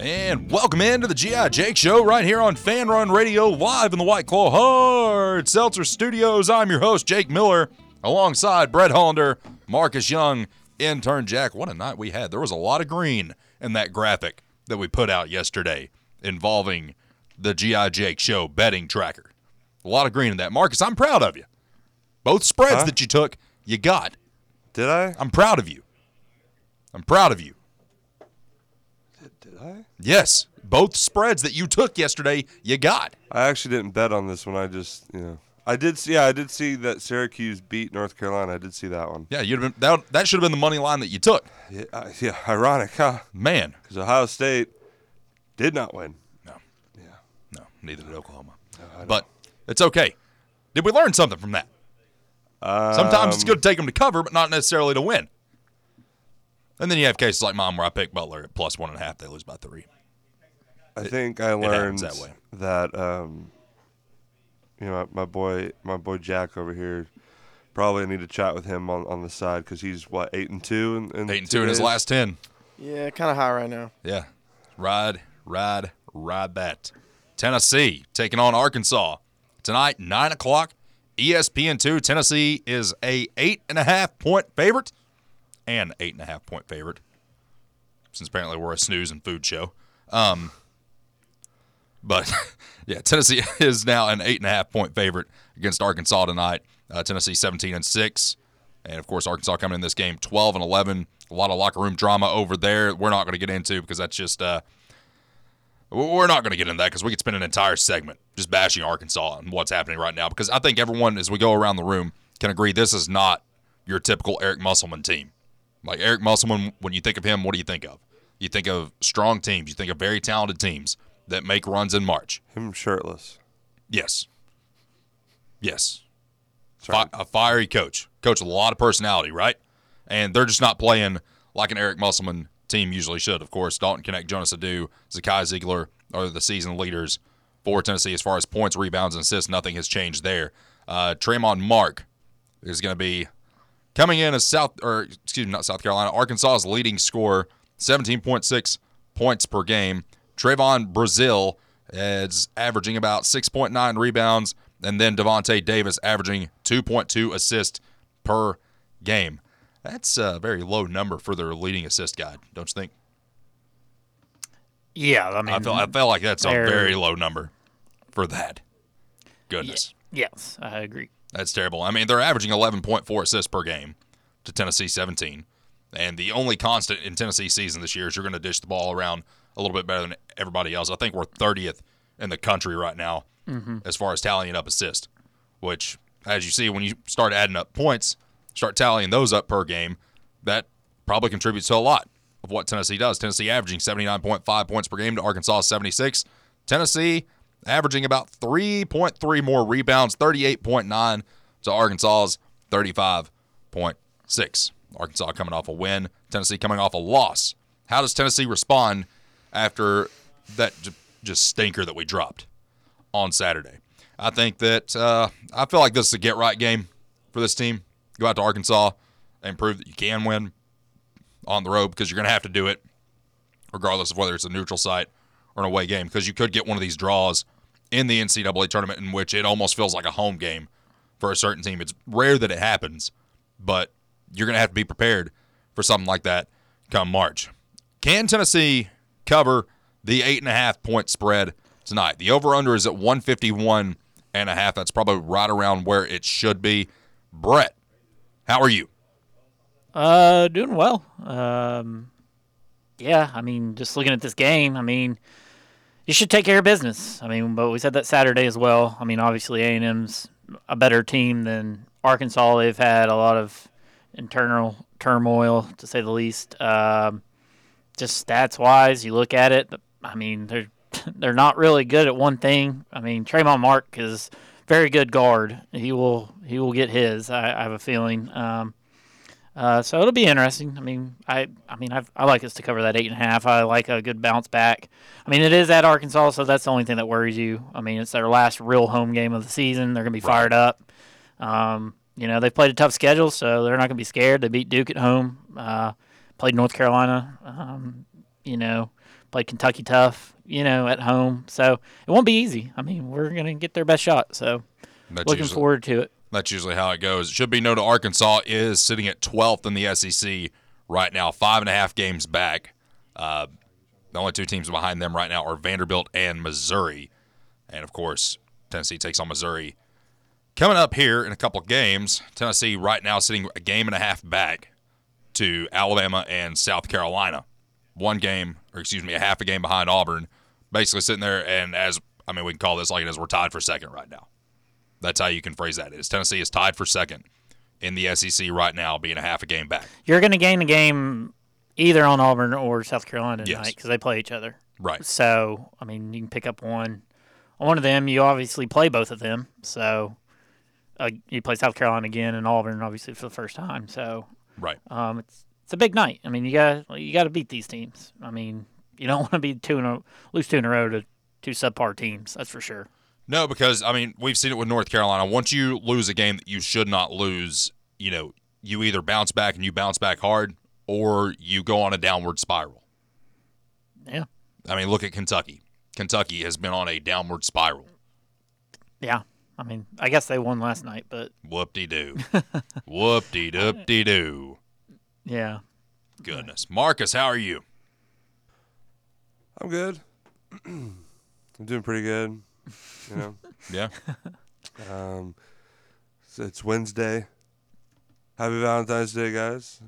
And welcome into the GI Jake Show right here on Fanrun Radio, live in the White Claw Hard Seltzer Studios. I'm your host, Jake Miller, alongside Brett Hollander, Marcus Young, intern Jack. What a night we had. There was a lot of green in that graphic that we put out yesterday involving the GI Jake Show betting tracker. A lot of green in that. Marcus, I'm proud of you. Both spreads Huh? that you took, you got. Did I? I'm proud of you. I'm proud of you. I? Yes, both spreads that you took yesterday, you got. I actually didn't bet on this one. I just, you know, I did see. Yeah, I did see that Syracuse beat North Carolina. I did see that one. Yeah, you'd have been that. That should have been the money line that you took. Yeah, uh, yeah ironic, huh? Man, Because Ohio State did not win. no, Yeah. no, neither did Oklahoma. Know. But it's okay. Did we learn something from that? Sometimes it's Um, good to take them to cover, but not necessarily to win. And then you have cases like mine where I pick Butler at plus one and a half, they lose by three. I think I happens learned that way. that, um, you know, my boy, my boy Jack over here. Probably need to chat with him on, on the side because he's what eight and two in, in Eight and two in his days? last ten. Yeah, kind of high right now. Yeah, ride, ride, ride that. Tennessee taking on Arkansas tonight, nine o'clock. ESPN two. Tennessee is a eight and a half point favorite, and eight and a half point favorite. Since apparently we're a snooze and food show. Um, but yeah, Tennessee is now an eight and a half point favorite against Arkansas tonight. Uh, Tennessee 17 and six, and of course Arkansas coming in this game 12 and 11. A lot of locker room drama over there. We're not going to get into because that's just uh, we're not going to get into that because we could spend an entire segment just bashing Arkansas and what's happening right now. Because I think everyone, as we go around the room, can agree this is not your typical Eric Musselman team. Like Eric Musselman, when you think of him, what do you think of? You think of strong teams. You think of very talented teams that make runs in March. Him shirtless. Yes. Yes. Fi- a fiery coach. Coach with a lot of personality, right? And they're just not playing like an Eric Musselman team usually should. Of course, Dalton Knecht, Jonas Aidoo, Zakai Zeigler are the season leaders for Tennessee as far as points, rebounds, and assists. Nothing has changed there. Uh, Tramon Mark is going to be coming in as South, or excuse me, not South Carolina, Arkansas's leading scorer, 17.6 points per game. Trevon Brazile is averaging about 6.9 rebounds, and then Davonte Davis averaging 2.2 assists per game. That's a very low number for their leading assist guy, don't you think? Yeah, I mean, I feel I feel like that's a very low number for that. Goodness. yes, I agree. That's terrible. I mean, they're averaging 11.4 assists per game to Tennessee 17. And the only constant in Tennessee season this year is you're going to dish the ball around a little bit better than everybody else. I think we're 30th in the country right now mm-hmm. as far as tallying up assists, which, as you see, when you start adding up points, start tallying those up per game, that probably contributes to a lot of what Tennessee does. Tennessee averaging 79.5 points per game to Arkansas 76. Tennessee averaging about 3.3 more rebounds, 38.9 to Arkansas's 35.6. Arkansas coming off a win, Tennessee coming off a loss. How does Tennessee respond after that just stinker that we dropped on Saturday? I think that uh, I feel like this is a get right game for this team. Go out to Arkansas and prove that you can win on the road because you're going to have to do it regardless of whether it's a neutral site or an away game, because you could get one of these draws in the NCAA tournament in which it almost feels like a home game for a certain team. It's rare that it happens, but you're going to have to be prepared for something like that come March. Can Tennessee cover the eight and a half point spread tonight? The over under is at 151 and a half. That's probably right around where it should be. Brett, how are you? Uh, doing well. Um, yeah, I mean, just looking at this game, I mean, you should take care of business. I mean, but we said that Saturday as well. I mean, obviously A and M's a better team than Arkansas. They've had a lot of internal turmoil, to say the least. Um, just stats wise, you look at it. I mean, they're they're not really good at one thing. I mean, Tramon Mark is very good guard. He will he will get his. I, I have a feeling. Um, uh, so it'll be interesting. I mean, I I mean I've, I like us to cover that eight and a half. I like a good bounce back. I mean, it is at Arkansas, so that's the only thing that worries you. I mean, it's their last real home game of the season. They're gonna be fired up. Um, you know, they've played a tough schedule, so they're not gonna be scared. They beat Duke at home. Uh, played North Carolina. Um, you know, Played Kentucky tough, you know, at home. So it won't be easy. I mean, we're gonna get their best shot. So That's looking usually, forward to it. That's usually how it goes. It should be noted Arkansas is sitting at 12th in the SEC right now, five and a half games back. Uh, the only two teams behind them right now are Vanderbilt and Missouri. And of course, Tennessee takes on Missouri. Coming up here in a couple games, Tennessee right now sitting a game and a half back to Alabama and South Carolina. One game, or excuse me, a half a game behind Auburn. Basically sitting there, and as I mean, we can call this like it is, we're tied for second right now. That's how you can phrase that. Is Tennessee is tied for second in the SEC right now, being a half a game back. You're gonna gain a game either on Auburn or South Carolina tonight because they play each other. Right. So I mean, you can pick up one. One of them, you obviously play both of them. So uh, you play South Carolina again and Auburn, obviously for the first time. So Right. um, it's it's a big night. I mean, you got you got to beat these teams. I mean, you don't want to be two in a lose two in a row to two subpar teams. That's for sure. No, because I mean we've seen it with North Carolina. Once you lose a game that you should not lose, you know, you either bounce back and you bounce back hard, or you go on a downward spiral. Yeah, I mean, look at Kentucky. Kentucky has been on a downward spiral. yeah. I mean, I guess they won last night, but Whoop de doo. Whoop de doop de doo. yeah. Goodness. Marcus, how are you? I'm good. I'm doing pretty good. You know, Yeah. um, so it's Wednesday. Happy Valentine's Day, guys.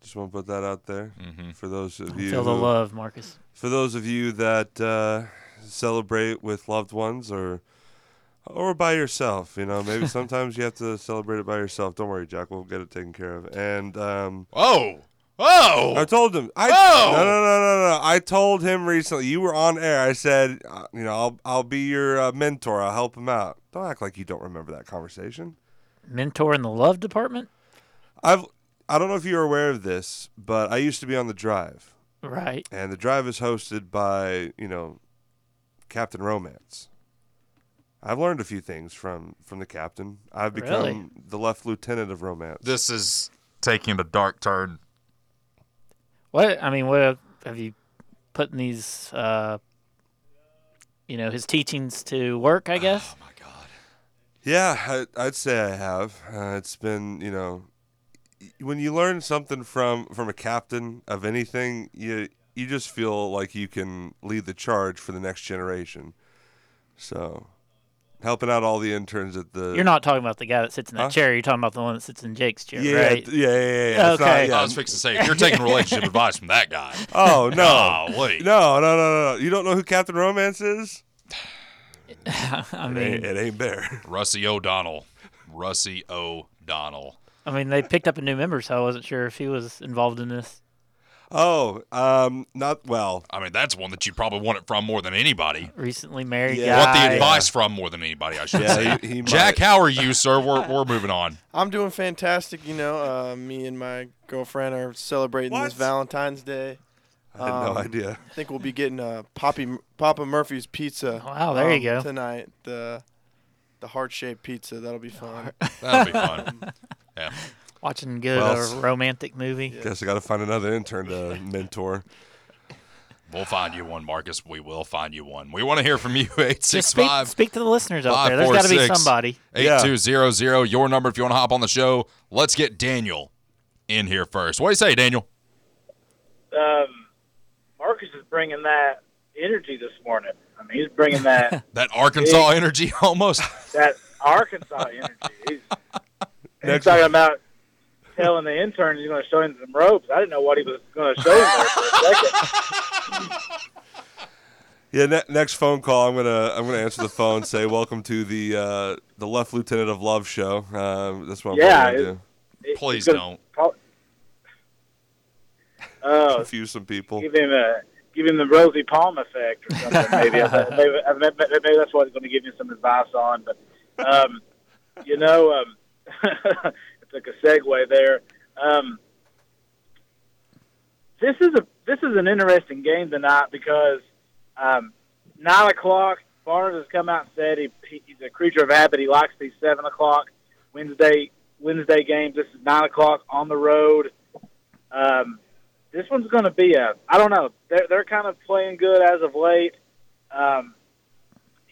Just want to put that out there hmm for those of you. Feel the love, Marcus. for those of you that uh, celebrate with loved ones or or by yourself, you know, maybe sometimes you have to celebrate it by yourself. Don't worry, Jack. We'll get it taken care of. And um, Oh. Oh. I told him. I Oh! no, no, no, no, no. I told him recently. You were on air. I said, uh, you know, I'll I'll be your uh, mentor. I'll help him out. Don't act like you don't remember that conversation. Mentor in the love department, I've I don't know if you're aware of this, but I used to be on the drive. right? and the drive is hosted by you know captain romance i've learned a few things from from the captain i've become Really? the left lieutenant of romance This is taking a dark turn. What I mean, what have, you put in these? Uh, you know, his teachings to work. I guess. Oh my God. yeah I, i'd say i have uh, it's been you know when you learn something from from a captain of anything you you just feel like you can lead the charge for the next generation so helping out all the interns at the You're not talking about the guy that sits in that Huh? chair. You're talking about the one that sits in Jake's chair, yeah, right? yeah, yeah, yeah, yeah. It's not- Okay. yeah. I was fixing to say, if you're taking relationship advice from that guy, Oh no! Golly. No, no, no, no, no! You don't know who Captain Romance is? I It mean, ain't, it ain't there. Russie O'Donnell. Russie O'Donnell. I mean, they picked up a new member, so I wasn't sure if he was involved in this. Oh, um, not well. I mean, that's one that you probably want it from more than anybody. Recently married Yeah. Want the advice from more than anybody, I should Yeah, say. he, he Jack, might. how are you, sir? We're, we're moving on. I'm doing fantastic. You know, uh, me and my girlfriend are celebrating What? this Valentine's Day. I had no um, idea. I think we'll be getting a Poppy Papa Murphy's pizza. Wow, there you um, go. Tonight, the the heart shaped pizza. That'll be fun. That'll be fun. Yeah. Watching good Well, uh, romantic movie. Yeah. Guess I got to find another intern to mentor. We'll find you one, Marcus. We will find you one. We want to hear from you. Just speak, 865 speak to the listeners out there. There's got to be six. somebody. Yeah. 8200, your number if you want to hop on the show. Let's get Daniel in here first. What do you say, Daniel? um, Marcus is bringing that energy this morning. I mean, he's bringing that That Arkansas energy almost. that Arkansas energy. He's, he's Next- talking about telling the intern he's going to show him some ropes. I didn't know what he was going to show him there for a second. Yeah, ne- next phone call, I'm gonna I'm gonna answer the phone. Say welcome to the uh, the Left Lieutenant of Love show. Um, that's what I'm Yeah, gonna it- do. He- Please gonna don't. call- Oh, Confuse some people. give him a give him the Rosie Palm effect or something. Maybe maybe, maybe, maybe that's what he's going to give you some advice on. But um, you know, um, it took a segue there. Um, this is a this is an interesting game tonight because um, nine o'clock. Barnes has come out and said he, he, he's a creature of habit. He likes these seven o'clock Wednesday Wednesday games. This is nine o'clock on the road. Um, this one's going to be a. I don't know. They're they're kind of playing good as of late. Um,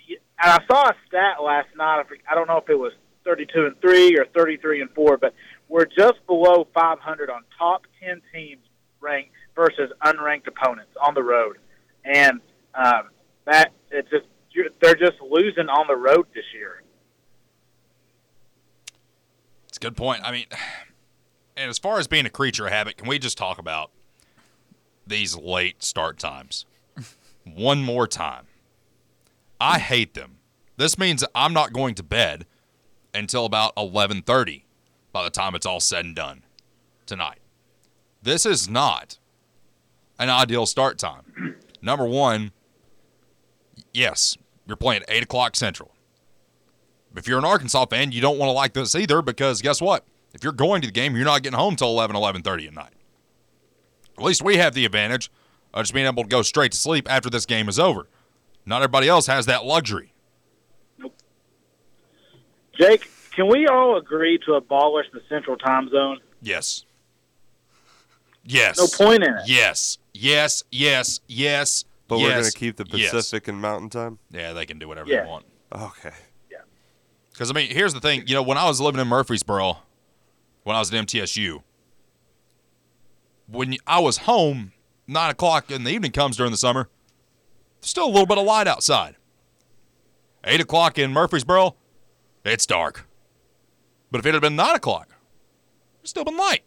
and I saw a stat last night. I don't know if it was 32 and three or 33 and four, but we're just below 500 on top 10 teams ranked versus unranked opponents on the road, and um, that it's just they're just losing on the road this year. It's a good point. I mean, and as far as being a creature of habit, can we just talk about these late start times one more time? I hate them. This means I'm not going to bed until about 11:30 by the time it's all said and done tonight. This is not an ideal start time. Number one, yes, you're playing 8 o'clock Central. If you're an Arkansas fan, you don't want to like this either because guess what? If you're going to the game, you're not getting home till 11, 11.30 at night. At least we have the advantage of just being able to go straight to sleep after this game is over. Not everybody else has that luxury. Jake, can we all agree to abolish the Central Time Zone? Yes. Yes. No point in it. Yes. Yes. Yes. Yes. But we're gonna keep the yes. Pacific and Mountain Time. Yeah, they can do whatever Yeah. they want. Okay. Yeah. Because I mean, here's the thing. You know, when I was living in Murfreesboro, when I was at MTSU, when I was home, nine o'clock in the evening comes during the summer. There's still a little bit of light outside. Eight o'clock in Murfreesboro, it's dark. But if it had been nine o'clock, it'd still been light.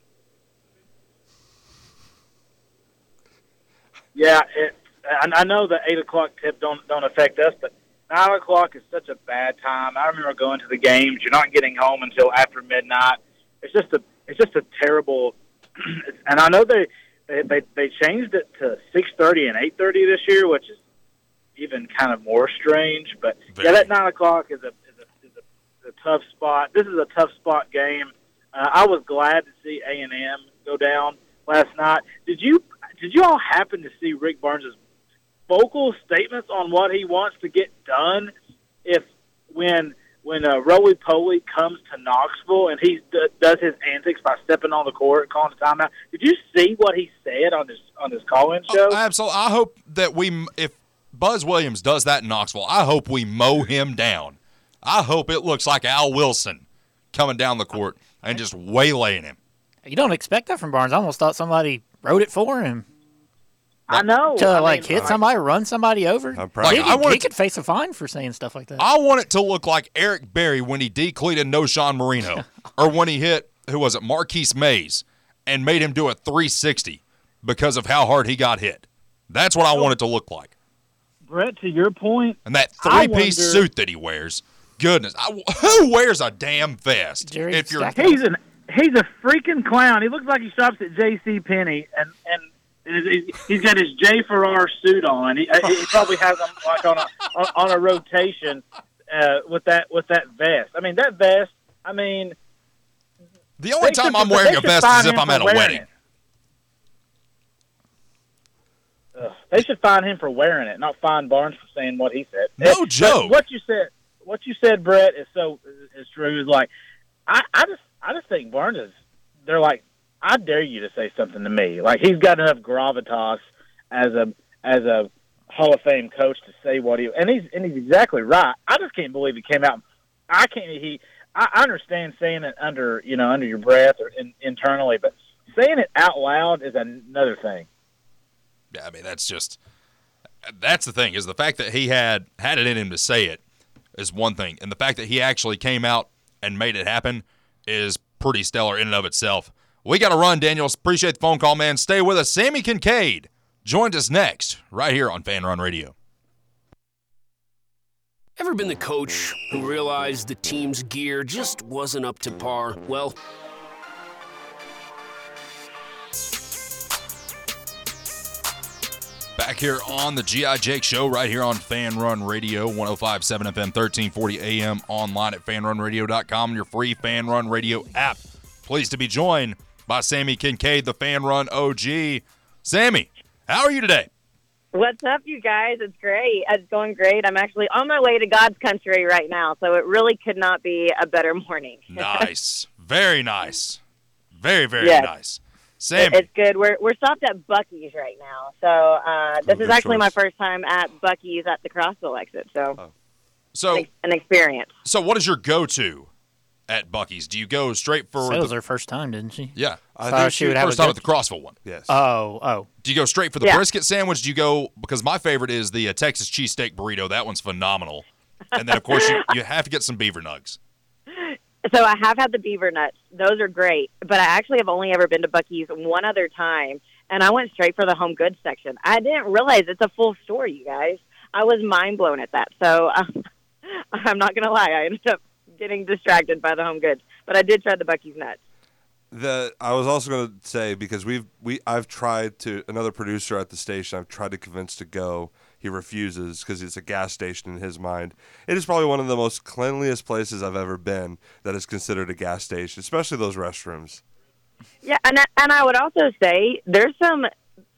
Yeah, it, I, I know the eight o'clock tip don't don't affect us, but nine o'clock is such a bad time. I remember going to the games. You're not getting home until after midnight. It's just a it's just a terrible. and I know they they they, changed it to six thirty and eight thirty this year, which is even kind of more strange. But Very. yeah, that nine o'clock is a is a, is a, a tough spot. This is a tough spot game. Uh, I was glad to see A and M go down last night. Did you did you all happen to see Rick Barnes's vocal statements on what he wants to get done if when when uh, Roly Poly comes to Knoxville and he d- does his antics by stepping on the court, calling a timeout. Did you see what he said on this on this call-in show? Oh, absolutely. I hope that we, if Buzz Williams does that in Knoxville, I hope we mow him down. I hope it looks like Al Wilson coming down the court and just waylaying him. You don't expect that from Barnes. I almost thought somebody wrote it for him I know. to I like mean, hit somebody, run somebody over. I'm proud. he Like, I could, wanted he to- face a fine for saying stuff like that. I want it to look like Eric Berry when he decleated No Sean Marino, or when he hit who was it, Marquis Maze, and made him do a 360 because of how hard he got hit. That's what I want it to look like. Brett, to your point, And that three-piece wonder- suit that he wears, goodness, I, who wears a damn vest? Jerry if you're Stack- he's an he's a freaking clown. He looks like he shops at J.C. Penney, and and he- he's got his J. Ferrar suit on. He, he probably has him like on a on, on a rotation uh, with that with that vest. I mean that vest. I mean the only time should- I'm wearing a vest is if I'm at a wedding. it. Ugh, they should fine him for wearing it, not fine Barnes for saying what he said. No Uh, but joke. What you said, what you said, Brett, is so is true. Is like, I, I just, I just think Barnes is. They're like, I dare you to say something to me. Like he's got enough gravitas as a as a Hall of Fame coach to say what he and he's and he's exactly right. I just can't believe he came out. I can't. He. I understand saying it under you know under your breath or in, internally, but saying it out loud is another thing. Yeah, I mean that's just that's the thing is the fact that he had had it in him to say it is one thing, and the fact that he actually came out and made it happen is pretty stellar in and of itself. We got to run, Daniel. Appreciate the phone call, man. Stay with us. Sammy Kincaid joined us next right here on Fanrun Radio. Ever been the coach who realized the team's gear just wasn't up to par? Well, Back here on the GI Jake Show, right here on Fanrun Radio, 1057 FM, 1340 AM, online at fanrunradio.com, and your free Fanrun Radio app. Pleased to be joined by Sammy Kincaid, the Fan Run OG. Sammy, how are you today? What's up, you guys? It's great. Uh, it's going great. I'm actually on my way to God's country right now, so it really could not be a better morning. Nice. Very nice. Very, very Yes. nice. Sammy. It's good. We're we're stopped at Buc-ee's right now, so uh, this Oh, is good actually my first time at Buc-ee's at the Crossville exit, so Oh. so, an, ex- an experience. so what is your go-to at Buc-ee's? Do you go straight for That was the, her first time, didn't she? yeah? I Thought think she would have First time good- at the Crossville one. Yes. Oh, oh. Do you go straight for the Yeah. brisket sandwich? Do you go because my favorite is the uh, Texas cheesesteak burrito. That one's phenomenal. And then of course you, you have to get some beaver nugs. So I have had the beaver nuts; those are great. But I actually have only ever been to Buc-ee's one other time, and I went straight for the home goods section. I didn't realize it's a full store, you guys. I was mind blown at that. So um, I'm not gonna lie, I ended up getting distracted by the home goods, but I did try the Buc-ee's nuts. The I was also going to say because we've we I've tried to another producer at the station. I've tried to convince to go. He refuses because it's a gas station in his mind. It is probably one of the most cleanliest places I've ever been that is considered a gas station, especially those restrooms. Yeah, and I, and I would also say there's some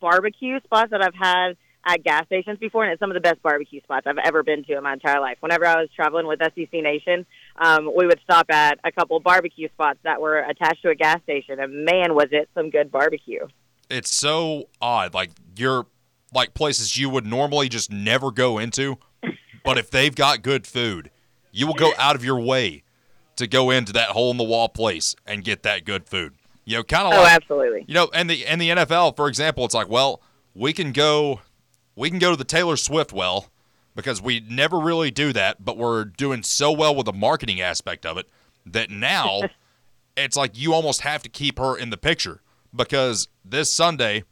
barbecue spots that I've had at gas stations before, and it's some of the best barbecue spots I've ever been to in my entire life. Whenever I was traveling with SEC Nation, um, we would stop at a couple barbecue spots that were attached to a gas station, and man, was it some good barbecue! It's so odd. Like you're like places you would normally just never go into, but if they've got good food, you will go out of your way to go into that hole in the wall place and get that good food. You know, kind of Oh, like absolutely. You know, and the and the NFL, for example, it's like, well, we can go we can go to the Taylor Swift well because we never really do that, but we're doing so well with the marketing aspect of it that now it's like you almost have to keep her in the picture because this Sunday,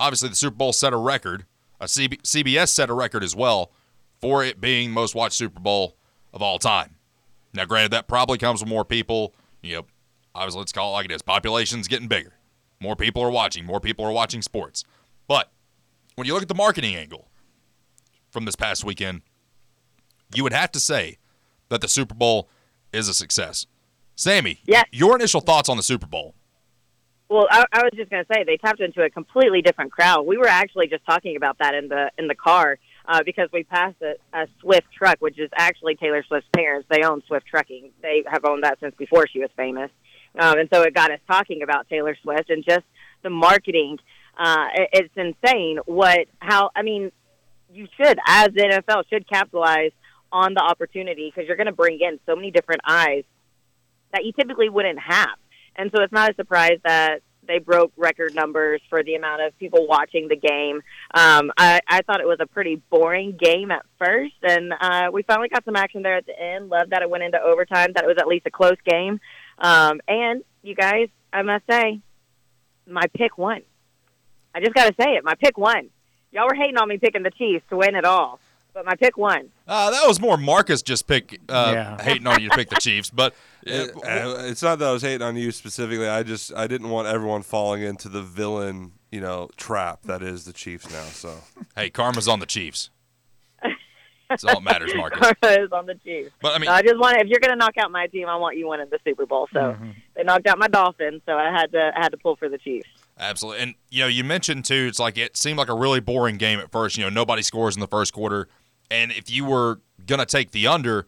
obviously the Super Bowl set a record, uh, a CB- CBS set a record as well for it being most watched Super Bowl of all time. Now, granted, that probably comes with more people. You know, obviously, let's call it like it is. Population's getting bigger. More people are watching. More people are watching sports. But when you look at the marketing angle from this past weekend, you would have to say that the Super Bowl is a success. Sammy, your initial thoughts on the Super Bowl? Well, I, I was just going to say they tapped into a completely different crowd. We were actually just talking about that in the in the car uh, because we passed a, a Swift truck, which is actually Taylor Swift's parents. They own Swift Trucking. They have owned that since before she was famous, um, and so it got us talking about Taylor Swift and just the marketing. Uh, it, it's insane what how I mean you should as the NFL should capitalize on the opportunity because you're going to bring in so many different eyes that you typically wouldn't have. And so it's not a surprise that they broke record numbers for the amount of people watching the game. Um, I, I thought it was a pretty boring game at first, and uh, we finally got some action there at the end. Loved that it went into overtime, that it was at least a close game. Um, and you guys, I must say, my pick won. I just got to say it. My pick won. Y'all were hating on me picking the Chiefs to win it all, but my pick won. Uh, that was more Marcus just pick uh, Yeah. hating on you to pick the Chiefs, but uh, It- uh, it's not that I was hating on you specifically. I just I didn't want everyone falling into the villain, you know, trap that is the Chiefs now. So hey, karma's on the Chiefs. That's all that matters, Marcus. is on the Chiefs. But I mean, No, I just want if you're going to knock out my team, I want you winning the Super Bowl. So they knocked out my Dolphins, so I had to I had to pull for the Chiefs. Absolutely. And you know, you mentioned too, it's like it seemed like a really boring game at first. You know, nobody scores in the first quarter. And if you were gonna take the under,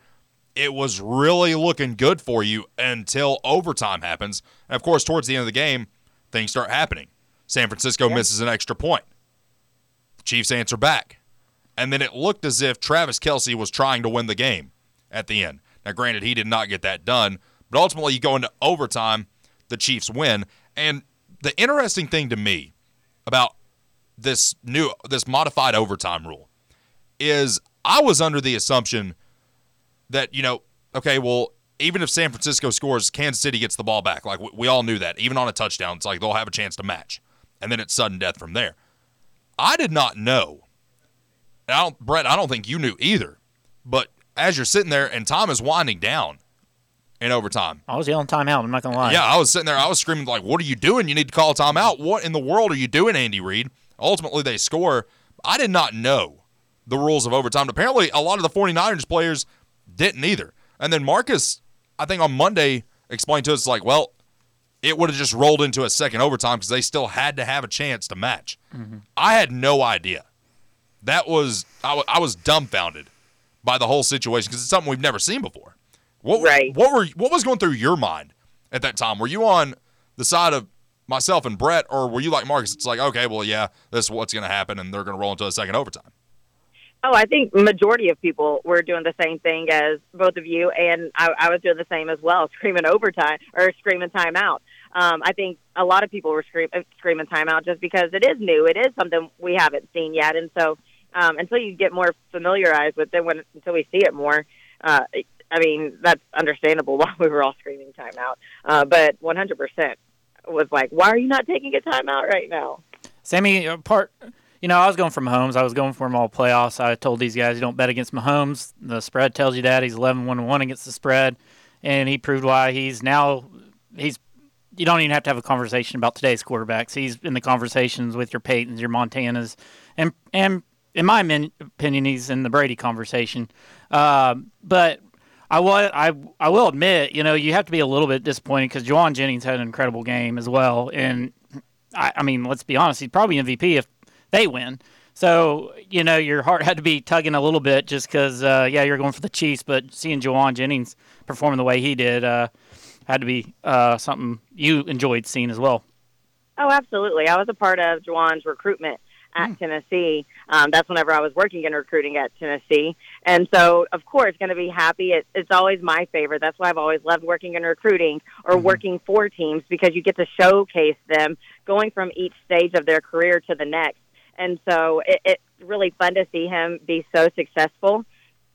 it was really looking good for you until overtime happens. And of course, towards the end of the game, things start happening. San Francisco misses an extra point. The Chiefs answer back. And then it looked as if Travis Kelce was trying to win the game at the end. Now, granted, he did not get that done, but ultimately you go into overtime, the Chiefs win. And the interesting thing to me about this new this modified overtime rule is I was under the assumption that, you know, okay, well, even if San Francisco scores, Kansas City gets the ball back. Like we, we all knew that. Even on a touchdown, it's like they'll have a chance to match. And then it's sudden death from there. I did not know. And I don't Brett, I don't think you knew either. But as you're sitting there and time is winding down in overtime, I was yelling timeout. I'm not gonna lie. yeah, I was sitting there. I was screaming like, "What are you doing? You need to call a timeout. What in the world are you doing, Andy Reid?" Ultimately, they score. I did not know the rules of overtime. Apparently, a lot of the 49ers players didn't either. And then Marcus, I think on Monday, explained to us like, "Well, it would have just rolled into a second overtime because they still had to have a chance to match." Mm-hmm. I had no idea. That was I was dumbfounded by the whole situation because it's something we've never seen before. What Right. what were what was going through your mind at that time? Were you on the side of myself and Brett, or were you like Marcus? It's like, okay, well, yeah, this is what's going to happen, and they're going to roll into a second overtime. Oh, I think majority of people were doing the same thing as both of you, and I, I was doing the same as well, screaming overtime or screaming timeout. Um, I think a lot of people were scream, uh, screaming timeout just because it is new. It is something we haven't seen yet, and so um, until you get more familiarized with it, when until we see it more, uh, I mean that's understandable why we were all screaming timeout. Uh, but 100% was like, why are you not taking a timeout right now? Sammy, uh, part. You know, I was going for Mahomes. I was going for him all playoffs. I told these guys, you don't bet against Mahomes. The spread tells you that he's 11 1 1 against the spread, and he proved why he's now he's. You don't even have to have a conversation about today's quarterbacks. He's in the conversations with your Peytons, your Montanas, and and in my opinion, he's in the Brady conversation. Uh, but I will, I, I will admit, you know, you have to be a little bit disappointed because Jauan Jennings had an incredible game as well. And I, I mean, let's be honest, he's probably MVP if they win. So, you know, your heart had to be tugging a little bit just because, uh, yeah, you're going for the Chiefs, but seeing Jauan Jennings perform the way he did uh, had to be uh, something you enjoyed seeing as well. Oh, absolutely. I was a part of Jauan's recruitment at mm. Tennessee. Um, that's whenever I was working in recruiting at Tennessee. And so, of course, going to be happy. It, it's always my favorite. That's why I've always loved working in recruiting or mm-hmm. working for teams because you get to showcase them going from each stage of their career to the next. And so it, it's really fun to see him be so successful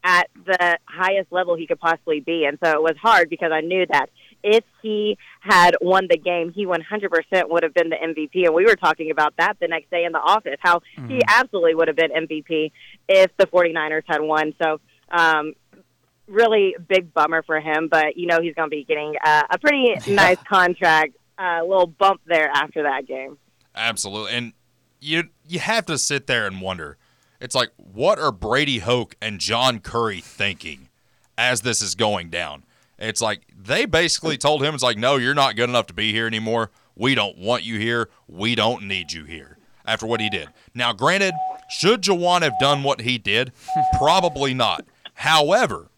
at the highest level he could possibly be. And so it was hard because I knew that if he had won the game, he 100% would have been the MVP. And we were talking about that the next day in the office, how mm-hmm. he absolutely would have been MVP if the 49ers had won. So, um, really big bummer for him, but you know he's going to be getting uh, a pretty nice contract, a uh, little bump there after that game. Absolutely, and you you have to sit there and wonder. It's like, what are Brady Hoke and John Currie thinking as this is going down? It's like they basically told him, it's like, no, you're not good enough to be here anymore. We don't want you here. We don't need you here after what he did. Now, granted, should Jauan have done what he did? Probably not. However,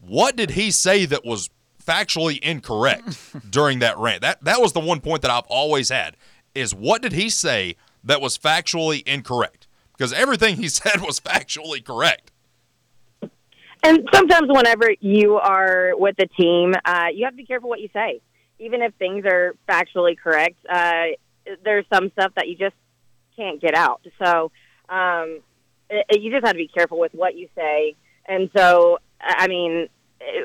what did he say that was factually incorrect during that rant? That that was the one point that I've always had is what did he say that was factually incorrect? Because everything he said was factually correct. And sometimes, whenever you are with a team, uh, you have to be careful what you say. Even if things are factually correct, uh, there's some stuff that you just can't get out. So um, it, you just have to be careful with what you say. And so, I mean,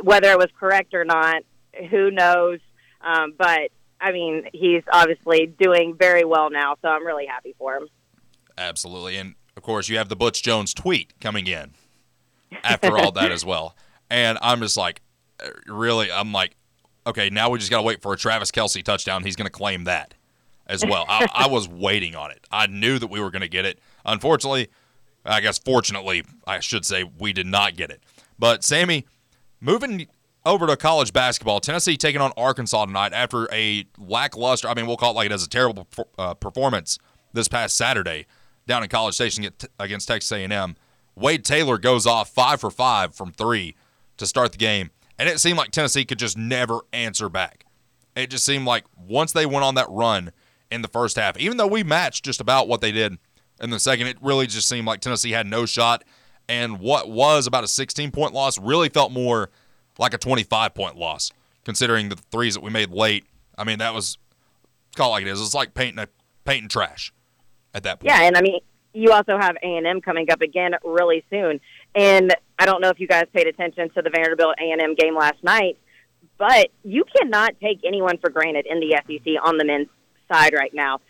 whether it was correct or not, who knows? Um, but I mean, he's obviously doing very well now, so I'm really happy for him. Absolutely, and of course, you have the Butch Jones tweet coming in after all that as well. And I'm just like, uh, really, I'm like, okay, now we just got to wait for a Travis Kelce touchdown. He's going to claim that as well. I, I, was waiting on it. I knew that we were going to get it. Unfortunately, I guess fortunately, I should say, we did not get it. But Sammy, moving over to college basketball, Tennessee taking on Arkansas tonight after a lackluster, I mean, we'll call it like it as a terrible uh, performance this past Saturday down in College Station against Texas A&M. Wade Taylor goes off five for five from three to start the game, and it seemed like Tennessee could just never answer back. It just seemed like once they went on that run in the first half, even though we matched just about what they did in the second, it really just seemed like Tennessee had no shot. And what was about a 16 point loss really felt more like a 25 point loss, considering the threes that we made late. I mean, that was call it like it is. It's like painting a painting trash at that point. Yeah, and I mean, you also have A&M coming up again really soon. And I don't know if you guys paid attention to the Vanderbilt A&M game last night, but you cannot take anyone for granted in the SEC on the men's side right now.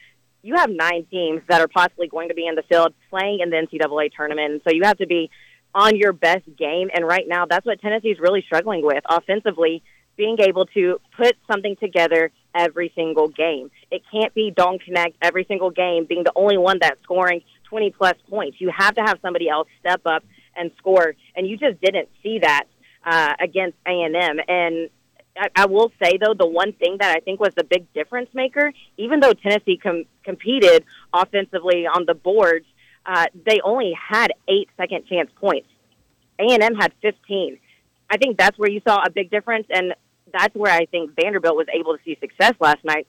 You have nine teams that are possibly going to be in the field playing in the NCAA tournament, so you have to be on your best game. And right now, that's what Tennessee is really struggling with offensively, being able to put something together every single game. It can't be Dalton Knecht every single game, being the only one that's scoring 20 plus points. You have to have somebody else step up and score, and you just didn't see that uh, against A and M. And I, I will say though, the one thing that I think was the big difference maker, even though Tennessee com- competed offensively on the boards, uh, they only had eight second chance points. A and M had 15. I think that's where you saw a big difference, and that's where I think Vanderbilt was able to see success last night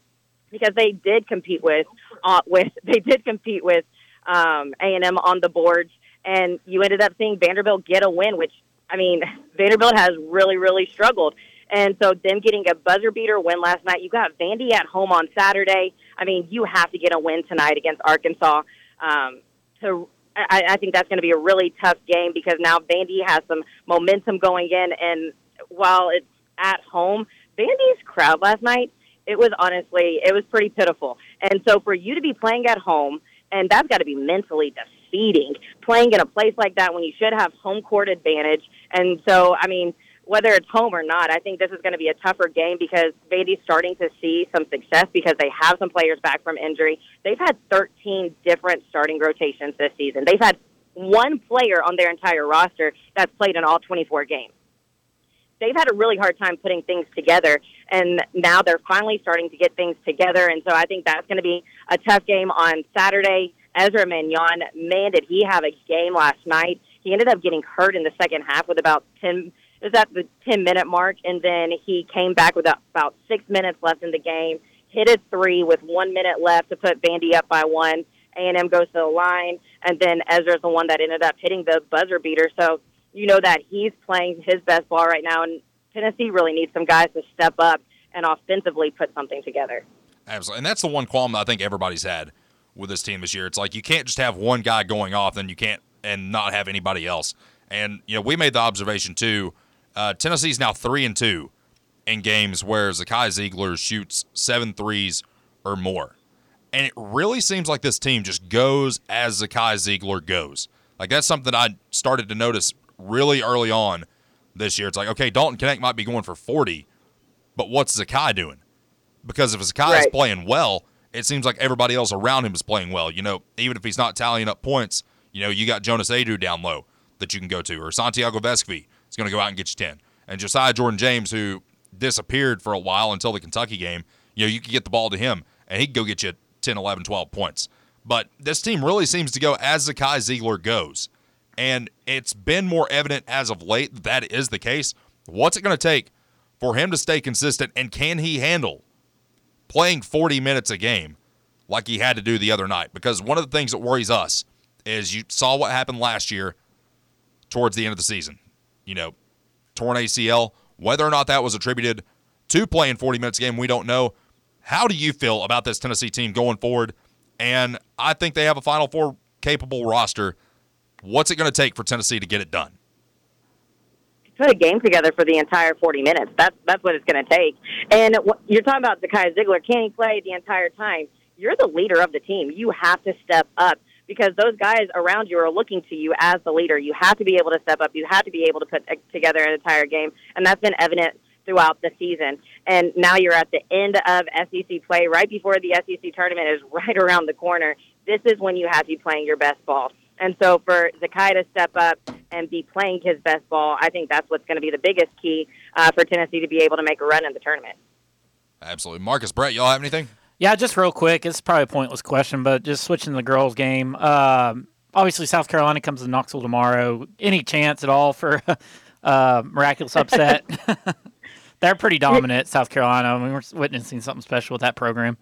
because they did compete with uh, with they did compete with um, A&M on the boards, and you ended up seeing Vanderbilt get a win, which I mean Vanderbilt has really really struggled. And so them getting a buzzer beater win last night, you got Vandy at home on Saturday. I mean, you have to get a win tonight against Arkansas. Um, to I, I think that's going to be a really tough game because now Vandy has some momentum going in, and while it's at home, Vandy's crowd last night it was honestly it was pretty pitiful. And so for you to be playing at home, and that's got to be mentally defeating playing in a place like that when you should have home court advantage. And so I mean whether it's home or not, I think this is going to be a tougher game because Vandy's starting to see some success because they have some players back from injury. They've had 13 different starting rotations this season. They've had one player on their entire roster that's played in all 24 games. They've had a really hard time putting things together, and now they're finally starting to get things together. And so I think that's going to be a tough game on Saturday. Ezra Manjon, man, did he have a game last night? He ended up getting hurt in the second half with about 10 it was at the 10 minute mark, and then he came back with about six minutes left in the game, hit a three with one minute left to put Vandy up by one. A&M goes to the line, and then Ezra's the one that ended up hitting the buzzer beater. So you know that he's playing his best ball right now, and Tennessee really needs some guys to step up and offensively put something together. Absolutely, and that's the one qualm I think everybody's had with this team this year. It's like you can't just have one guy going off, then you can't and not have anybody else. And you know, we made the observation too uh, Tennessee's now three and two in games where Zakai Zeigler shoots seven threes or more. And it really seems like this team just goes as Zakai Zeigler goes. Like that's something I started to notice really early on this year. It's like, okay, Dalton Knecht might be going for 40, but what's Zakai doing? Because if Zakai right. is playing well, it seems like everybody else around him is playing well. You know, even if he's not tallying up points, you know, you got Jonas Aidoo down low that you can go to, or Santiago Vescovi is going to go out and get you 10. And Josiah Jordan James, who disappeared for a while until the Kentucky game, you know, you could get the ball to him and he'd go get you 10, 11, 12 points. But this team really seems to go as Zakai Zeigler goes. And it's been more evident as of late that that is the case. What's it going to take for him to stay consistent? And can he handle playing 40 minutes a game like he had to do the other night? Because one of the things that worries us is you saw what happened last year towards the end of the season you know, torn ACL. Whether or not that was attributed to playing 40 minutes a game, we don't know. How do you feel about this Tennessee team going forward? And I think they have a Final Four capable roster. What's it going to take for Tennessee to get it done? Put a game together for the entire 40 minutes. That's that's what it's going to take. And you're talking about Zakai Zeigler. Can he play the entire time? You're the leader of the team. You have to step up because those guys around you are looking to you as the leader. You have to be able to step up. You have to be able to put together an entire game, and that's been evident throughout the season. And now you're at the end of SEC play, right before the SEC tournament is right around the corner. This is when you have to be playing your best ball. And so for Zakai to step up and be playing his best ball, I think that's what's going to be the biggest key uh, for Tennessee to be able to make a run in the tournament. Absolutely. Marcus Brett, y'all have anything? Yeah, just real quick. It's probably a pointless question, but just switching to the girls' game. Um, obviously, South Carolina comes to Knoxville tomorrow. Any chance at all for uh, miraculous upset? They're pretty dominant, South Carolina. I mean, we're witnessing something special with that program.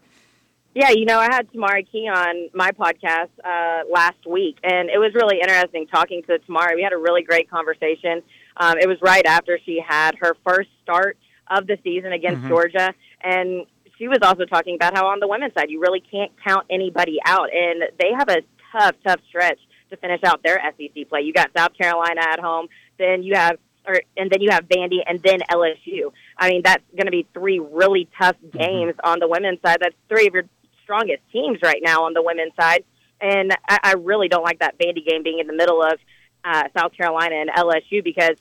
Yeah, you know, I had Tamari Key on my podcast uh, last week, and it was really interesting talking to Tamari. We had a really great conversation. Um, it was right after she had her first start of the season against mm-hmm. Georgia, and she was also talking about how on the women's side, you really can't count anybody out, and they have a tough, tough stretch to finish out their SEC play. You got South Carolina at home, then you have, or and then you have Vandy, and then LSU. I mean, that's going to be three really tough mm-hmm. games mm-hmm. on the women's side. That's three of your strongest teams right now on the women's side, and I, I really don't like that Vandy game being in the middle of uh, South Carolina and LSU because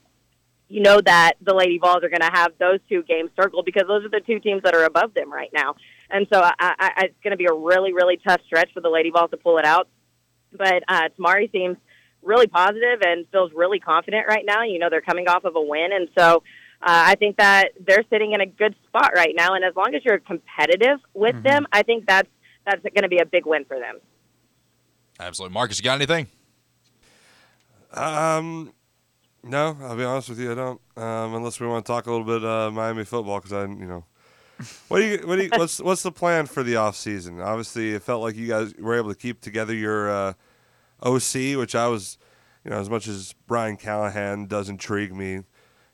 you know that the Lady Vols are going to have those two games circled because those are the two teams that are above them right now. And so I, I, it's going to be a really, really tough stretch for the Lady Vols to pull it out. But uh, Tamari seems really positive and feels really confident right now. You know, they're coming off of a win. And so uh, I think that they're sitting in a good spot right now. And as long as you're competitive with mm-hmm. them, I think that's, that's going to be a big win for them. Absolutely. Marcus, you got anything? Um, no, I'll be honest with you, I don't. Um, unless we want to talk a little bit uh, Miami football, because I, you know, What do you what do you what's what's the plan for the off season? Obviously, it felt like you guys were able to keep together your uh, OC, which I was, you know, as much as Brian Callahan does intrigue me,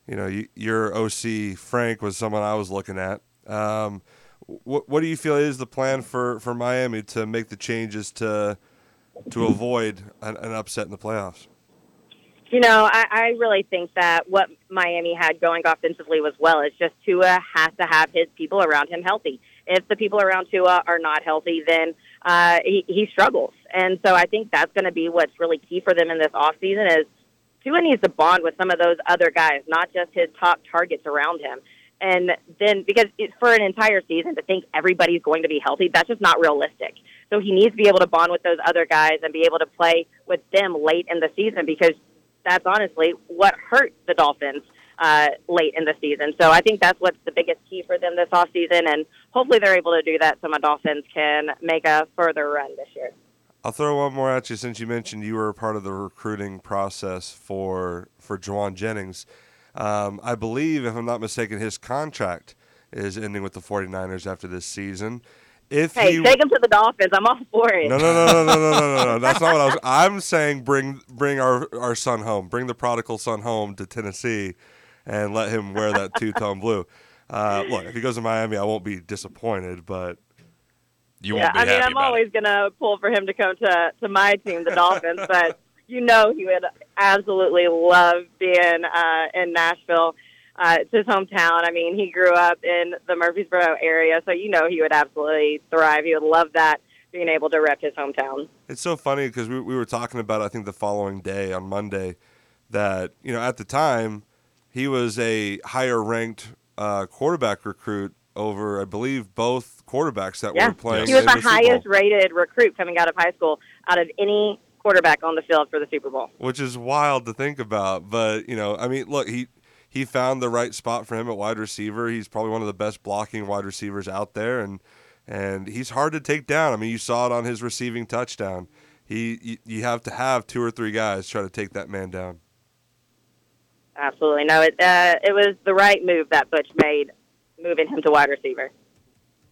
you know, you, your OC Frank was someone I was looking at. Um, what what do you feel is the plan for, for Miami to make the changes to to avoid an, an upset in the playoffs? You know, I, I really think that what Miami had going offensively was well is just Tua has to have his people around him healthy. If the people around Tua are not healthy, then uh, he, he struggles. And so I think that's going to be what's really key for them in this offseason is Tua needs to bond with some of those other guys, not just his top targets around him. And then, because it, for an entire season to think everybody's going to be healthy, that's just not realistic. So he needs to be able to bond with those other guys and be able to play with them late in the season because that's honestly what hurt the Dolphins uh, late in the season. So I think that's what's the biggest key for them this offseason, and hopefully they're able to do that so my Dolphins can make a further run this year. I'll throw one more at you since you mentioned you were part of the recruiting process for for Jauan Jennings. Um, I believe, if I'm not mistaken, his contract is ending with the 49ers after this season. If Hey, he, take him to the Dolphins. I'm all for it. no, no, no, no, no, no, no, no, no. That's not what I was. I'm saying bring bring our our son home. Bring the prodigal son home to Tennessee, and let him wear that two tone blue. Uh, look, if he goes to Miami, I won't be disappointed, but You yeah, won't be I mean, happy I'm always it. gonna pull for him to come to to my team, the Dolphins. but you know, he would absolutely love being uh, in Nashville. Uh, it's his hometown. I mean, he grew up in the Murfreesboro area, so you know he would absolutely thrive. He would love that being able to rep his hometown. It's so funny because we, we were talking about, I think, the following day on Monday, that, you know, at the time, he was a higher ranked uh, quarterback recruit over, I believe, both quarterbacks that Yeah, were playing. he was in the Bowl, highest rated recruit coming out of high school out of any quarterback on the field for the Super Bowl. Which is wild to think about. But, you know, I mean, look, he. He found the right spot for him at wide receiver. He's probably one of the best blocking wide receivers out there, and and he's hard to take down. I mean, you saw it on his receiving touchdown. He you, you have to have two or three guys try to take that man down. Absolutely, no. It uh, it was the right move that Butch made, moving him to wide receiver.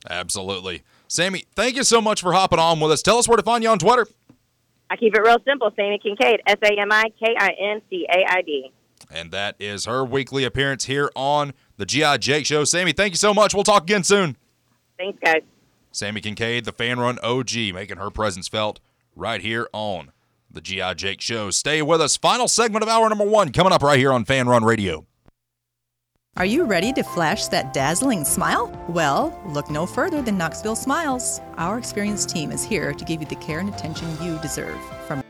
Absolutely. Sammy, thank you so much for hopping on with us. Tell us where to find you on Twitter. I keep it real simple. Sammy Kincaid, S A M I K I N C A I D. And that is her weekly appearance here on the G.I. Jake Show. Sammy, thank you so much. We'll talk again soon. Thanks, guys. Sammy Kincaid, the Fanrun OG, making her presence felt right here on the G.I. Jake Show. Stay with us. Final segment of hour number one coming up right here on Fanrun Radio. Are you ready to flash that dazzling smile? Well, look no further than Knoxville Smiles. Our experienced team is here to give you the care and attention you deserve. From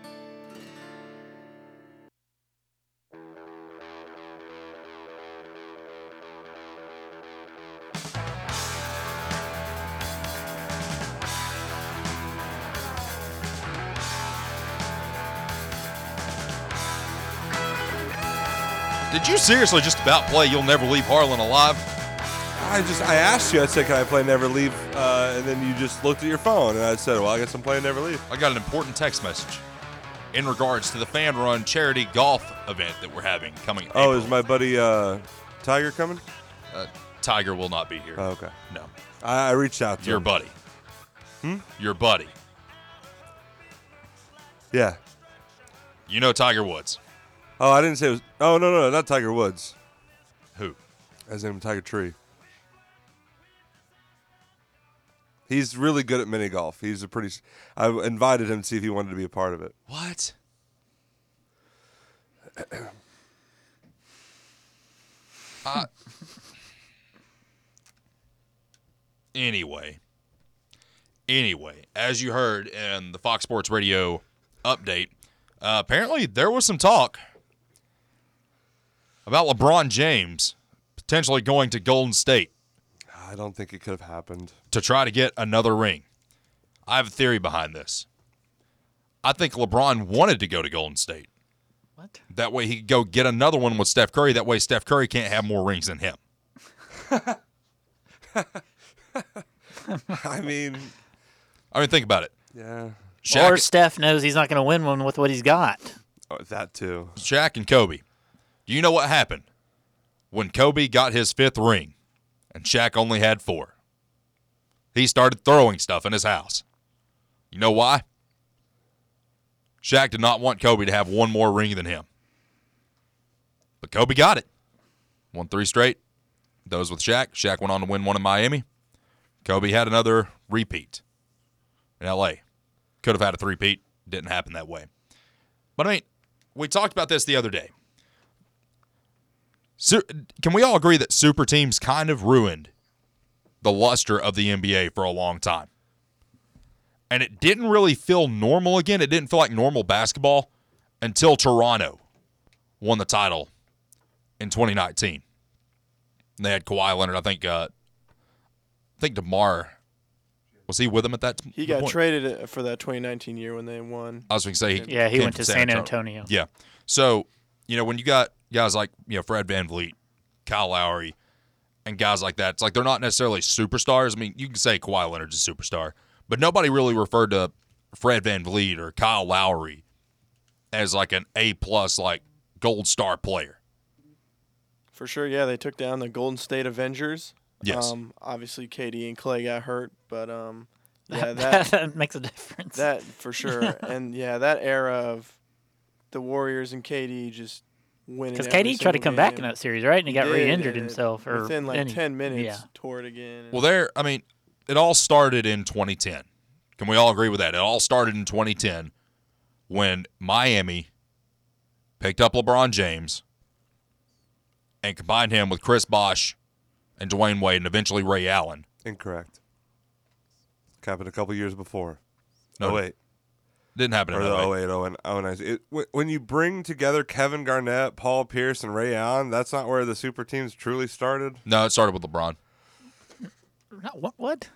Did you seriously just about play You'll Never Leave Harlan Alive? I just I asked you. I said, "Can I play Never Leave?" Uh, and then you just looked at your phone, and I said, "Well, I guess I'm playing Never Leave." I got an important text message in regards to the Fanrun charity golf event that we're having coming. Oh, April. is my buddy uh, Tiger coming? uh, Tiger will not be here. Oh, okay. no, I, I reached out to your him. buddy. Hmm? Your buddy. Yeah. You know Tiger Woods. Oh, I didn't say it was. Oh no, no, no, not Tiger Woods. Who? As in Tiger Tree. He's really good at mini golf. He's a pretty. I invited him to see if he wanted to be a part of it. What? uh, anyway, anyway, as you heard in the Fox Sports Radio update, uh, apparently there was some talk about LeBron James potentially going to Golden State I don't think it could have happened. to try to get another ring. I have a theory behind this. I think LeBron wanted to go to Golden State. What? That way he could go get another one with Steph Curry. That way Steph Curry can't have more rings than him. I mean, I mean, think about it. yeah, Shaq, Or Steph knows he's not going to win one with what he's got. oh, that too. Shaq and Kobe. Do you know what happened when Kobe got his fifth ring and Shaq only had four. He started throwing stuff in his house. You know why? Shaq did not want Kobe to have one more ring than him. But Kobe got it. Won three straight. Those with Shaq. Shaq went on to win one in Miami. Kobe had another repeat in LA. Could have had a three-peat. Didn't happen that way. But I mean, we talked about this the other day. Su- can we all agree that super teams kind of ruined the luster of the NBA for a long time? And it didn't really feel normal again. It didn't feel like normal basketball until Toronto won the title in 2019. And They had Kawhi Leonard. I think. Uh, I think DeMar was he with them at that? Time. He got point? traded uh, for that 2019 year when they won. I was going to say, he Yeah, he came went from to San Antonio. Yeah. So, you know, when you got guys like, you know, Fred VanVleet, Kyle Lowry, and guys like that, it's like they're not necessarily superstars. I mean, you can say Kawhi Leonard's a superstar, but nobody really referred to Fred VanVleet or Kyle Lowry as like an A plus, like gold star player. For sure, yeah, they took down the Golden State Avengers. Yes. Um, obviously, KD and Klay got hurt, but um, yeah, that, that makes a difference. that for sure, and yeah, that era of the Warriors and KD just winning. Because KD tried to single come back in that series, right? And he, got did, re-injured himself. Or within like and he- 10 minutes, Yeah. tore it again. Well, there, I mean, it all started in 2010. Can we all agree with that? It all started in 2010 when Miami picked up LeBron James and combined him with Chris Bosh and Dwyane Wade and eventually Ray Allen. Incorrect. Happened a couple years before. No, oh wait, Didn't happen or in the that way. 08, 09, 09. It, wh- when you bring together Kevin Garnett, Paul Pierce, and Ray Allen, that's not where the super teams truly started. No, it started with LeBron. No, what? What?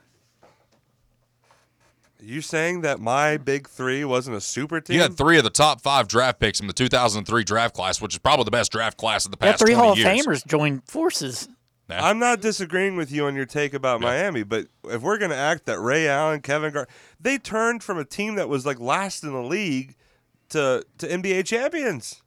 You saying that my big three wasn't a super team? You had three of the top five draft picks in the 2003 draft class, which is probably the best draft class of the past. Yeah, past three 20 Hall of years. Famers joined forces. Yeah. I'm not disagreeing with you on your take about Yeah. Miami, but if we're going to act that Ray Allen, Kevin Gar, they turned from a team that was like last in the league to to NBA champions.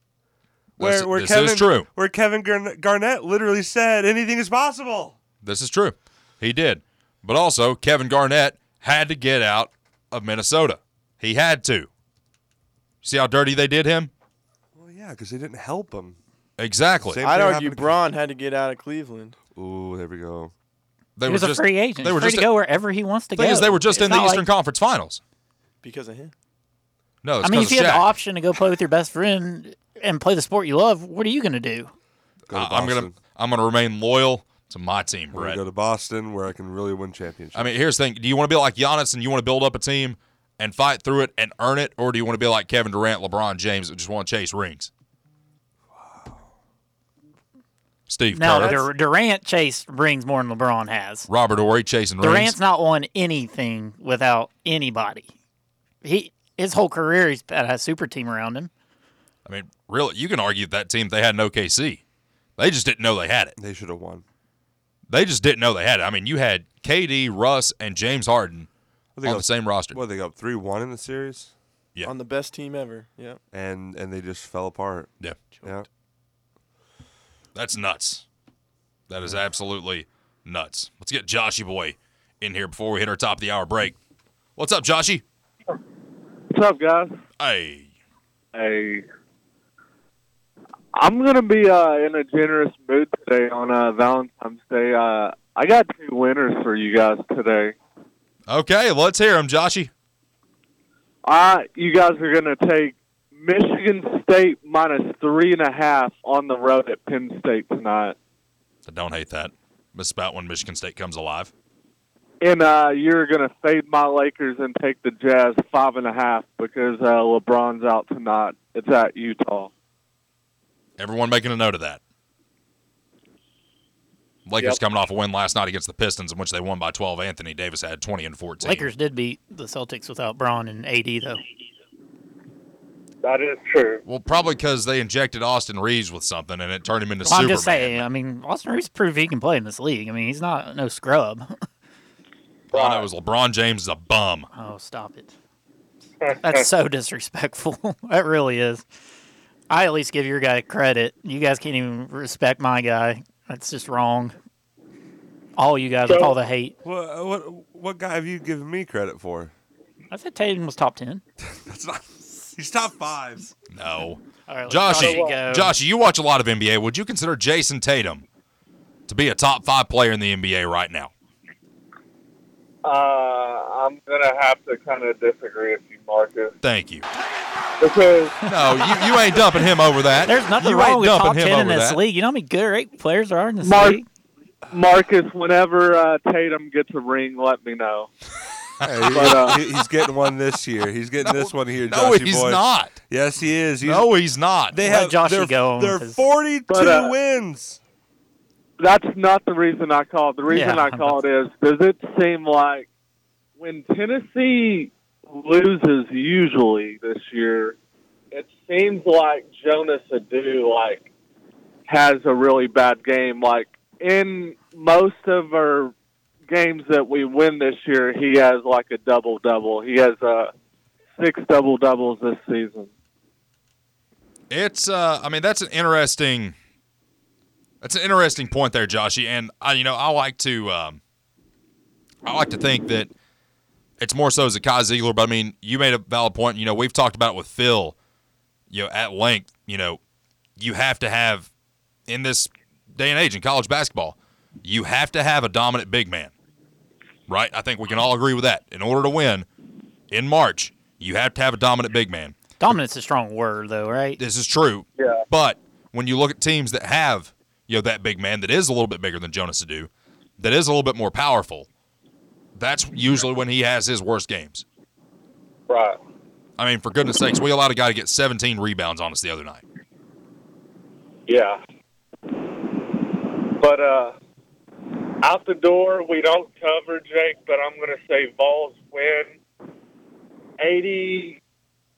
Where, This- where this Kevin, is true. Where Kevin Garnett literally said anything is possible. This is true. He did. But also, Kevin Garnett had to get out of Minnesota. He had to. See how dirty they did him? Well, yeah, because they didn't help him. Exactly. Same I'd thing argue happened to- Bron had to get out of Cleveland. Ooh, there we go. They he were was just a free agent. They were free just to go wherever he wants to thing go. is, they were just It's in the not Eastern like- Conference Finals. Because of him. No, it's I mean, if you of had the Shaq. option to go play with your best friend and play the sport you love, what are you going to do? Go to I- I'm gonna Boston. I'm gonna remain loyal to my team, I'm gonna Brett. go to Boston where I can really win championships. I mean, here's the thing: Do you want to be like Giannis and you want to build up a team and fight through it and earn it, or do you want to be like Kevin Durant, LeBron James, and just want to chase rings? Steve Now, Kerr, Dur- Durant chase rings more than LeBron has. Robert Horry chasing rings. Durant's not won anything without anybody. He his whole career he's had a super team around him. I mean, really, you can argue that team if they had an OKC. They just didn't know they had it. they should have won. They just didn't know they had it. I mean, you had KD, Russ, and James Harden they on got- the same roster. Well, they got three one in the series, Yeah. On the best team ever. Yeah. and and they just fell apart. Yeah, Yeah. That's nuts. That is absolutely nuts. Let's get Joshy boy in here before we hit our top of the hour break. What's up, Joshy? What's up, guys? Hey, Hey, I'm gonna be uh, in a generous mood today on uh, Valentine's Day. Uh, I got two winners for you guys today. okay, let's hear them, Joshy. Uh, you guys are gonna take Michigan State minus three and a half on the road at Penn State tonight, I don't hate that. This is about when Michigan State comes alive. and uh, you're gonna fade my Lakers and take the Jazz five and a half because uh, LeBron's out tonight. It's at Utah. Everyone making a note of that. Lakers Yep. coming off a win last night against the Pistons, in which they won by 12. Anthony Davis had 20 and 14. Lakers did beat the Celtics without Bron and AD though. That is true. Well, probably because they injected Austin Reaves with something and it turned him into Well, I'm just saying. I mean, Austin Reaves proved he can play in this league. I mean, he's not no scrub. All I know is LeBron James is a bum. Oh, stop it. That's so disrespectful. that really is. I at least give your guy credit. You guys can't even respect my guy. That's just wrong. all you guys with all the hate. What, what what guy have you given me credit for? I said Tatum was top ten. That's not. He's top five. No. All right, let Joshy, Joshy you watch a lot of NBA. Would you consider Jayson Tatum to be a top five player in the NBA right now? Uh, I'm gonna have to kind of disagree with you, Marcus, Thank you. because No, you, you ain't dumping him over that. There's nothing you wrong with top him ten in this that. league. You know how many good or eight players there are in this Mark- league? Marcus, whenever uh, Tatum gets a ring, let me know. Hey, But, uh, he- he's getting one this year. He's getting this one here. No, Joshy he's boy. not. Yes, he is. He's, No, he's not. they Let have Joshy they're, go they're with his- 42 But, uh, wins. That's not the reason I called. The reason Yeah. I called is does it seem like when Tennessee loses usually this year, it seems like Jonas Aidoo like has a really bad game. Like in most of our games that we win this year, he has like a double double. He has uh, six double doubles this season. It's uh I mean that's an interesting that's an interesting point there, Joshy. And I you know, I like to um I like to think that it's more so as Zakai Zeigler, but I mean, you made a valid point. You know, we've talked about it with Phil, you know, at length, you know, you have to have in this day and age in college basketball, you have to have a dominant big man. Right? I think we can all agree with that. In order to win in March, you have to have a dominant big man. Dominant's a strong word, though, right? This is true. Yeah. But when you look at teams that have, you know, that big man that is a little bit bigger than Jonas Aidoo, that is a little bit more powerful, that's usually when he has his worst games. Right. I mean, for goodness sakes, we allowed a guy to get 17 rebounds on us the other night. Yeah. But uh out the door we don't cover Jake, but I'm gonna say Vols win eighty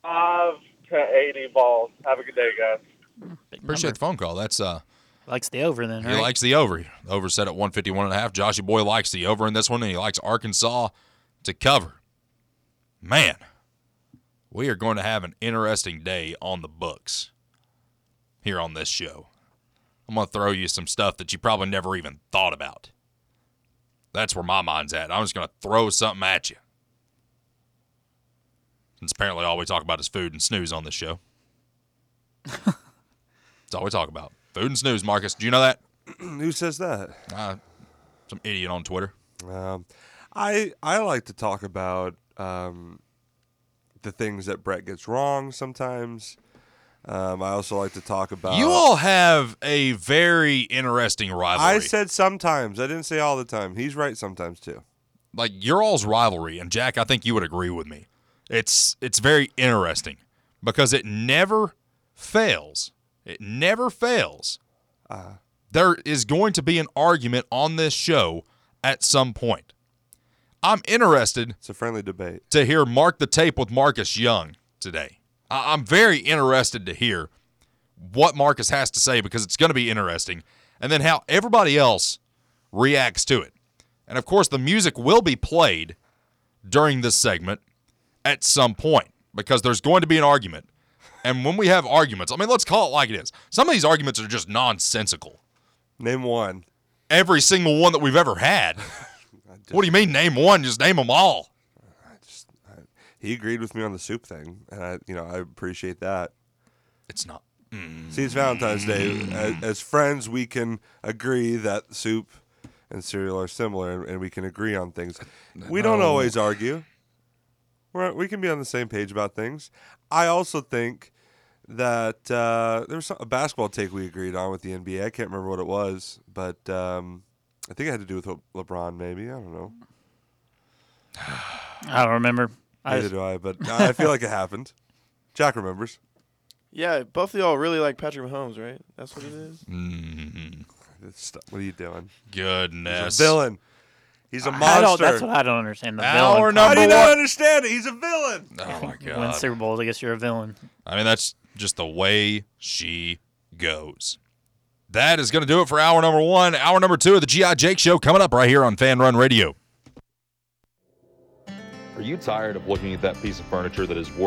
five to eighty balls. Have a good day, guys. Appreciate the phone call. That's uh Likes the over then, he right? likes the over. Over set at 151 and a half. Joshy Boy likes the over in this one and he likes Arkansas to cover. Man, we are going to have an interesting day on the books here on this show. I'm going to throw you some stuff that you probably never even thought about. That's where my mind's at. I'm just going to throw something at you. Since apparently all we talk about is food and snooze on this show. That's all we talk about. Food and snooze, Marcus. Do you know that? Who says that? Uh, some idiot on Twitter. Um, I I like to talk about um, the things that Brett gets wrong sometimes. Um, I also like to talk about. you all have a very interesting rivalry. I said sometimes. I didn't say all the time. He's right sometimes too. like your all's rivalry, and Jack, I think you would agree with me. It's it's very interesting because it never fails. It never fails. there is going to be an argument on this show at some point. I'm interested It's a friendly debate. to hear Mark the Tape with Marcus Young today. I- I'm very interested to hear what Marcus has to say because it's going to be interesting, and then how everybody else reacts to it. And of course, the music will be played during this segment at some point because there's going to be an argument. And when we have arguments, I mean, let's call it like it is. Some of these arguments are just nonsensical. Name one. Every single one that we've ever had. What do you mean, name one? Just name them all. He agreed with me on the soup thing, and I, you know, I appreciate that. It's not. See, it's Valentine's Day. As, as friends, we can agree that soup and cereal are similar, and, and we can agree on things. We don't always argue. We're, we can be on the same page about things. I also think that uh, there was some, a basketball take we agreed on with the NBA. I can't remember what it was, but um, I think it had to do with Le- LeBron. Maybe I don't know. I don't remember. I Neither do I, but I feel like it happened. Jack remembers. Yeah, both of y'all really like Patrick Mahomes, right? That's what it is. Mm, It's- What are you doing? goodness. He's a villain. He's a I monster. don't, that's what I don't understand. The Our villain. How do you Number not one. understand it? He's a villain. Oh my Win god. Super Bowls. I guess you're a villain. I mean, that's just the way she goes. That is going to do it for hour number one. Hour number two of the GI Jake Show coming up right here on Fanrun Radio. Are you tired of looking at that piece of furniture that is wore